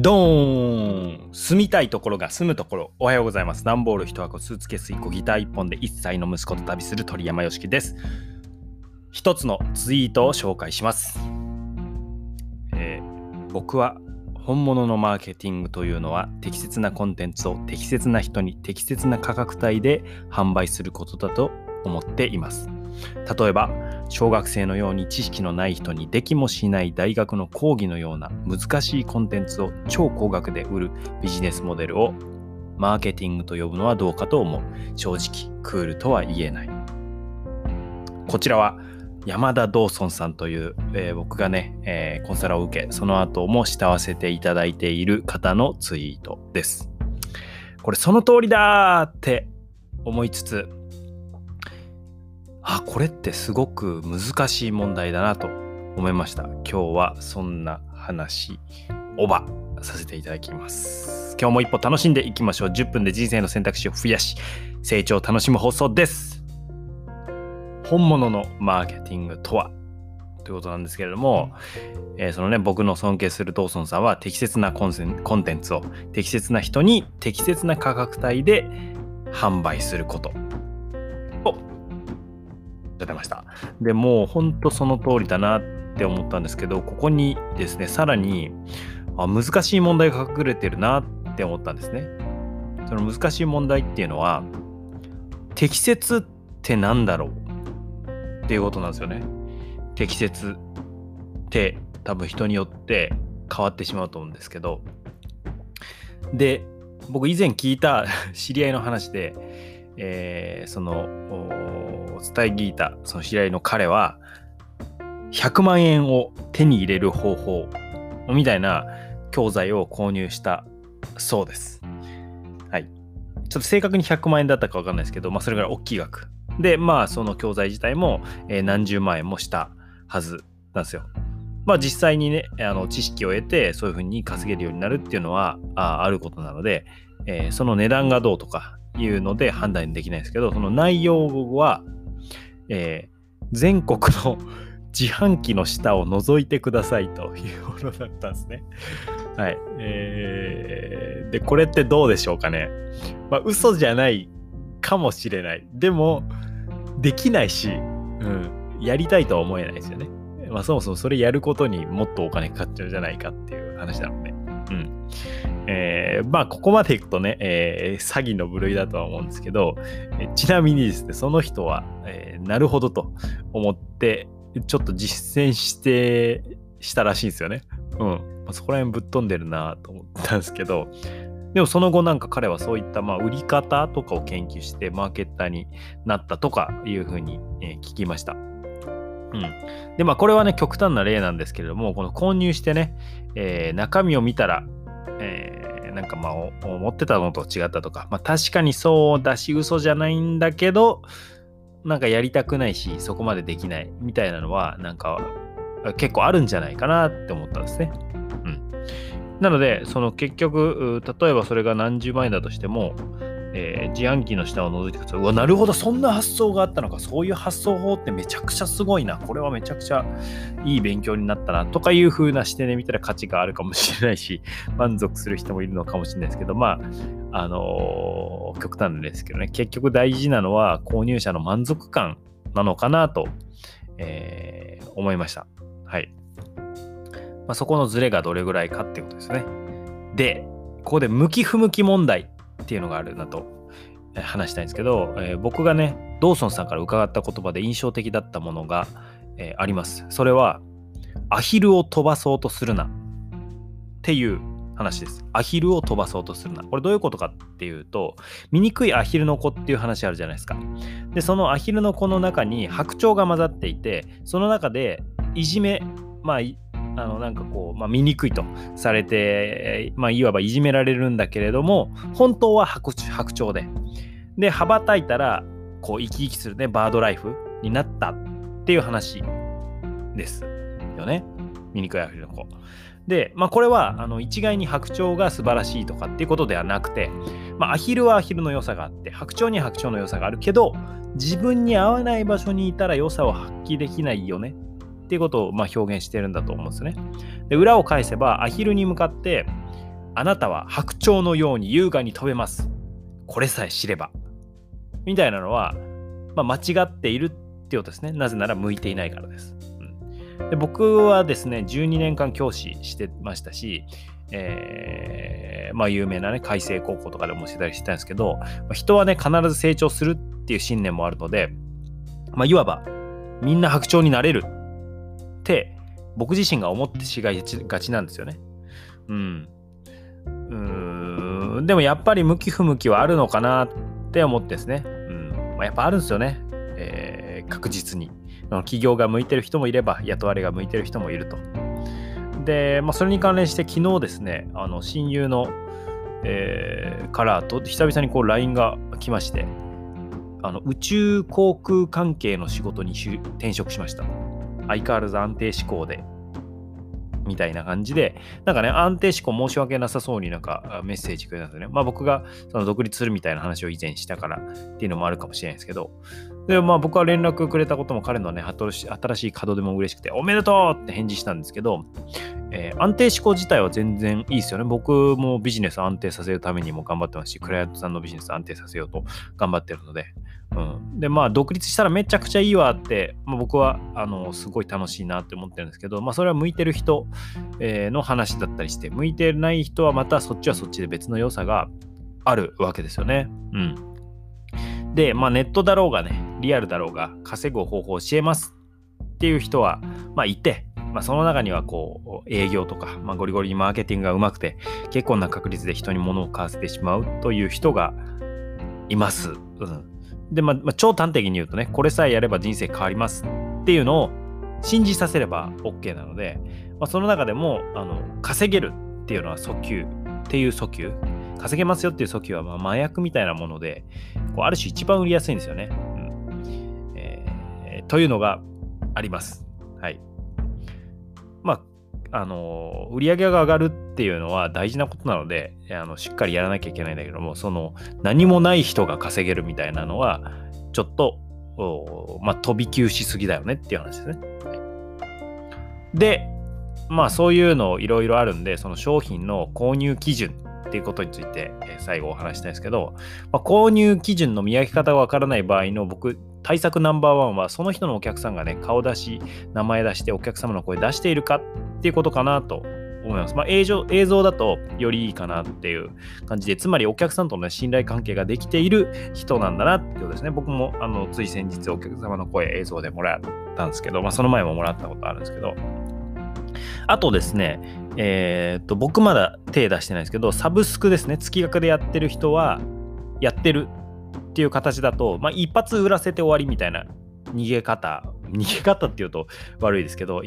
ドーン住みたいところが住むところ。おはようございます。段ボール1箱スーツケース1個ギター1本で1歳の息子と旅する鳥山よしきです。一つのツイートを紹介します、えー、僕は本物のマーケティングというのは適切なコンテンツを適切な人に適切な価格帯で販売することだと思っています。例えば小学生のように知識のない人にできもしない大学の講義のような難しいコンテンツを超高額で売るビジネスモデルをマーケティングと呼ぶのはどうかと思う。正直クールとは言えない。こちらは山田ドーソンさんという、えー、僕がね、えー、コンサルを受けその後も慕わせていただいている方のツイートです。これその通りだって思いつつあこれってすごく難しい問題だなと思いました。今日はそんな話オバさせていただきます。今日も一歩楽しんでいきましょう。10分で人生の選択肢を増やし成長を楽しむ放送です。本物のマーケティングとは？ということなんですけれども、えー、そのね僕の尊敬するドーソンさんは適切なコンコンテンツを適切な人に適切な価格帯で販売することゃってました。でもう本当その通りだなって思ったんですけどここにですねさらにあ難しい問題が隠れてるなって思ったんですね。その難しい問題っていうのは適切って何だろうっていうことなんですよね。適切って多分人によって変わってしまうと思うんですけどで僕以前聞いた 知り合いの話で、えー、その伝え聞いたその知り合いの彼は100万円を手に入れる方法みたいな教材を購入したそうです。はい。ちょっと正確に100万円だったか分かんないですけど、まあそれぐらい大きい額。で、まあその教材自体も、え、何十万円もしたはずなんですよ。まあ実際にね、あの知識を得てそういうふうに稼げるようになるっていうのはああることなので、えー、その値段がどうとかいうので判断できないですけど、その内容はえー、全国の自販機の下を覗いてくださいというものだったんですね。はい。えー、で、これってどうでしょうかね。まあ、嘘じゃないかもしれない。でも、できないし、うん、やりたいとは思えないですよね。まあ、そもそもそれやることにもっとお金かかっちゃうじゃないかっていう話なので。うん。えー、まあ、ここまでいくとね、えー、詐欺の部類だとは思うんですけど、ちなみにですね、その人は、えなるほどと思って、ちょっと実践して、したらしいんですよね。うん。まあ、そこら辺ぶっ飛んでるなと思ったんですけど、でもその後なんか彼はそういったまあ売り方とかを研究してマーケッターになったとかいうふうに、聞きました。うん。で、まあこれはね、極端な例なんですけれども、この購入してね、えー、中身を見たら、えー、なんかまあ思ってたのと違ったとか、まあ確かにそう出し嘘じゃないんだけど、なんかやりたくないし、そこまでできないみたいなのは、なんか結構あるんじゃないかなって思ったんですね。うん。なので、その結局、例えばそれが何十万円だとしても、えー、自販機の下を覗いていください。うわ、なるほど、そんな発想があったのか。そういう発想法ってめちゃくちゃすごいな。これはめちゃくちゃいい勉強になったな。とかいう風な視点で見たら価値があるかもしれないし、満足する人もいるのかもしれないですけど、まあ、あのー、極端ですけどね。結局大事なのは購入者の満足感なのかなと、えー、思いました。はい。まあ、そこのズレがどれぐらいかっていうことですね。で、ここで向き不向き問題っていうのがあるなと話したいんですけど、えー、僕がね、ドーソンさんから伺った言葉で印象的だったものが、えー、あります。それは、アヒルを飛ばそうとするなっていう話です。アヒルを飛ばそうとするな。これどういうことかっていうと、醜いアヒルの子っていう話あるじゃないですか。で、そのアヒルの子の中に白鳥が混ざっていて、その中でいじめ、まあ、あのなんかこう、まあ、醜いとされて、まあ、いわばいじめられるんだけれども本当は白鳥でで羽ばたいたらこう生き生きするねバードライフになったっていう話ですよね醜いアフリの子。で、まあ、これはあの一概に白鳥が素晴らしいとかっていうことではなくて、まあ、アヒルはアヒルの良さがあって白鳥には白鳥の良さがあるけど自分に合わない場所にいたら良さを発揮できないよねっていうことをまあ表現してるんだと思うんですね。で裏を返せばアヒルに向かってあなたは白鳥のように優雅に飛べます。これさえ知れば。みたいなのは、まあ、間違っているっていうことですね。なぜなら向いていないからです。で僕はですね、12年間教師してましたし、えー、まあ有名なね、海星高校とかでもしてたりしてたんですけど、まあ人はね、必ず成長するっていう信念もあるので、まあいわば、みんな白鳥になれるって僕自身が思ってしがちなんですよね。うん。うんでもやっぱり向き不向きはあるのかなって思ってですね。うんまあ、やっぱあるんですよね。確実に。企業が向いてる人もいれば雇われが向いてる人もいると。で、まあ、それに関連して昨日ですね、あの親友の、えー、からと久々にこう LINE が来まして、あの宇宙航空関係の仕事に転職しました。相変わらず安定志向でみたいな感じで、なんかね、安定志向申し訳なさそうになんかメッセージくれたんですよね。まあ僕がその独立するみたいな話を以前したからっていうのもあるかもしれないですけど、で、まあ僕は連絡くれたことも彼のね、新しい稼働でも嬉しくて、おめでとうって返事したんですけど、えー、安定志向自体は全然いいですよね。僕もビジネス安定させるためにも頑張ってますし、クライアントさんのビジネス安定させようと頑張ってるので、うん、でまあ独立したらめちゃくちゃいいわって、まあ、僕はあのすごい楽しいなって思ってるんですけど、まあ、それは向いてる人、えー、の話だったりして向いてない人はまたそっちはそっちで別の良さがあるわけですよね。うん、で、まあ、ネットだろうがねリアルだろうが稼ぐ方法を教えますっていう人は、まあ、いて、まあ、その中にはこう営業とか、まあ、ゴリゴリにマーケティングがうまくて結構な確率で人に物を買わせてしまうという人がいます。うんで、まあ、まあ、超端的に言うとね、これさえやれば人生変わりますっていうのを信じさせれば OK なので、まあ、その中でもあの稼げるっていうのは訴求っていう訴求、稼げますよっていう訴求はまあ麻薬みたいなもので、こうある種一番売りやすいんですよね。というのがあります。はい。まあ、あの売り上げが上がるっていうのは大事なことなのであのしっかりやらなきゃいけないんだけどもその何もない人が稼げるみたいなのはちょっとまあ、飛び級しすぎだよねっていう話ですね。はいでまあそういうのいろいろあるんでその商品の購入基準っていうことについて、え最後お話したいんですけど、まあ、購入基準の見分け方がわからない場合の僕対策ナンバーワンはその人のお客さんがね顔出し名前出してお客様の声出しているかっていうことかなと思います。まあ、映像映像だとよりいいかなっていう感じで、つまりお客さんとの、ね、信頼関係ができている人なんだなってことですね。僕もあのつい先日お客様の声映像でもらったんですけど、まあ、その前ももらったことあるんですけど、あとですね、えー、っと、僕まだ手出してないですけど、サブスクですね、月額でやってる人は、やってるっていう形だと、まあ、一発売らせて終わりみたいな逃げ方、逃げ方っていうと悪いですけど、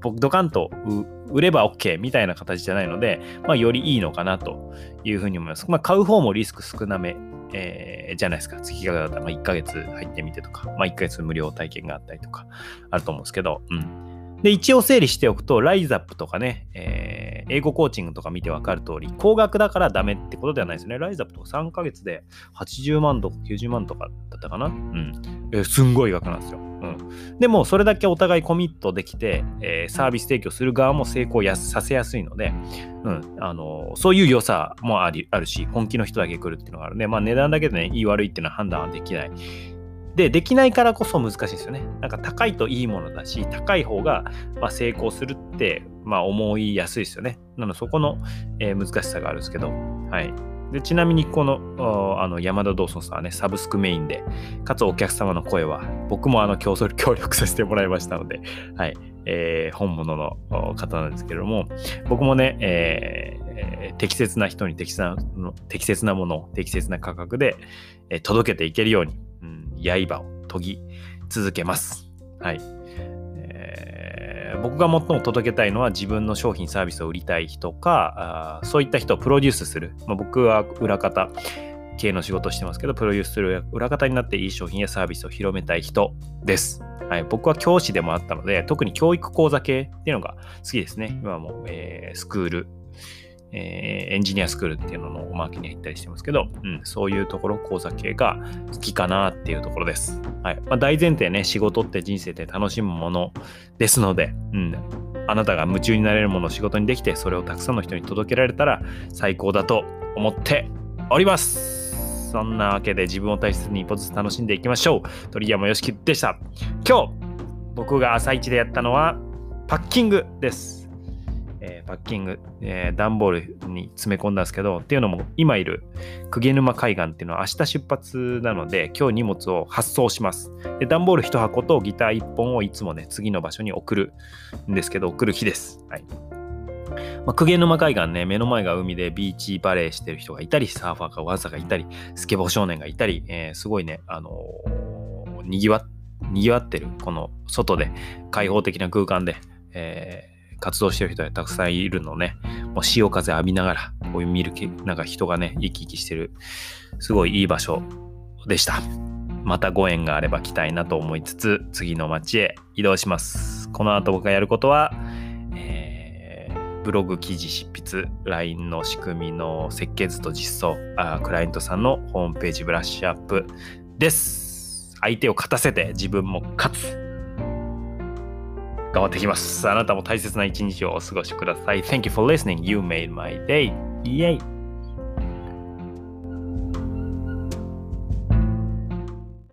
僕ドカンと売れば OK みたいな形じゃないので、まあ、よりいいのかなというふうに思います。まあ、買う方もリスク少なめ、えー、じゃないですか。月額だったら、ま、1ヶ月入ってみてとか、まあ、1ヶ月無料体験があったりとかあると思うんですけど、うん。で、一応整理しておくと、ライザップとかね、えー、英語コーチングとか見てわかる通り、高額だからダメってことではないですね。ライザップとか3ヶ月で80万とか90万とかだったかなうん。えー、すんごい額なんですよ。うん。でも、それだけお互いコミットできて、えー、サービス提供する側も成功やさせやすいので、うん。あのそういう良さもありあるし、本気の人だけ来るっていうのがあるんで、まあ値段だけでね、いい悪いっていうのは判断はできない。で、できないからこそ難しいですよね。なんか高いといいものだし、高い方がま成功するって、まあ、思いやすいですよね。なので、そこの、えー、難しさがあるんですけど、はい。でちなみに、このあの山田道尊さんはね、サブスクメインで、かつお客様の声は、僕もあの競争協力させてもらいましたので、はい。えー、本物の方なんですけれども、僕もね、えー、適切な人に適切な適切なものを適切な価格で、え、届けていけるように、刃を研ぎ続けます。はい。えー、僕が最も届けたいのは自分の商品サービスを売りたい人か、あそういった人をプロデュースする。まあ、僕は裏方系の仕事をしてますけど、プロデュースする裏方になっていい商品やサービスを広めたい人です。はい、僕は教師でもあったので、特に教育講座系っていうのが好きですね。今も、えー、スクール、えー、エンジニアスクールっていうののマーケに入ったりしてますけど、うん、そういうところ講座系が好きかなっていうところです。はいまあ、大前提ね、仕事って人生で楽しむものですので、うん、あなたが夢中になれるものを仕事にできて、それをたくさんの人に届けられたら最高だと思っております。そんなわけで自分を大切に一歩ずつ楽しんでいきましょう。鳥山よしきでした。今日、僕が朝一でやったのはパッキングです。えー、パッキング、えー、段ボールに詰め込んだんですけど、っていうのも今いる鵠沼海岸っていうのは明日出発なので、今日荷物を発送します。で、段ボール1箱とギター1本をいつもね、次の場所に送るんですけど、送る日です。はい。まあ、鵠沼海岸ね、目の前が海でビーチバレーしてる人がいたり、サーファーがわざがいたり、スケボー少年がいたり、えー、すごいね、あのー、にぎわ、にぎわってる、この外で、開放的な空間で、えー活動してる人がたくさんいるのね、もう潮風浴びながら、こういう見る、なんか人がね、生き生きしてる、すごいいい場所でした。またご縁があれば来たいなと思いつつ、次の街へ移動します。この後僕がやることは、ブログ記事執筆、LINE の仕組みの設計図と実装あ、クライアントさんのホームページブラッシュアップです。相手を勝たせて自分も勝つ。頑張ってきます。あなたも大切な一日をお過ごしください。Thank you for listening. You made my day. Yay!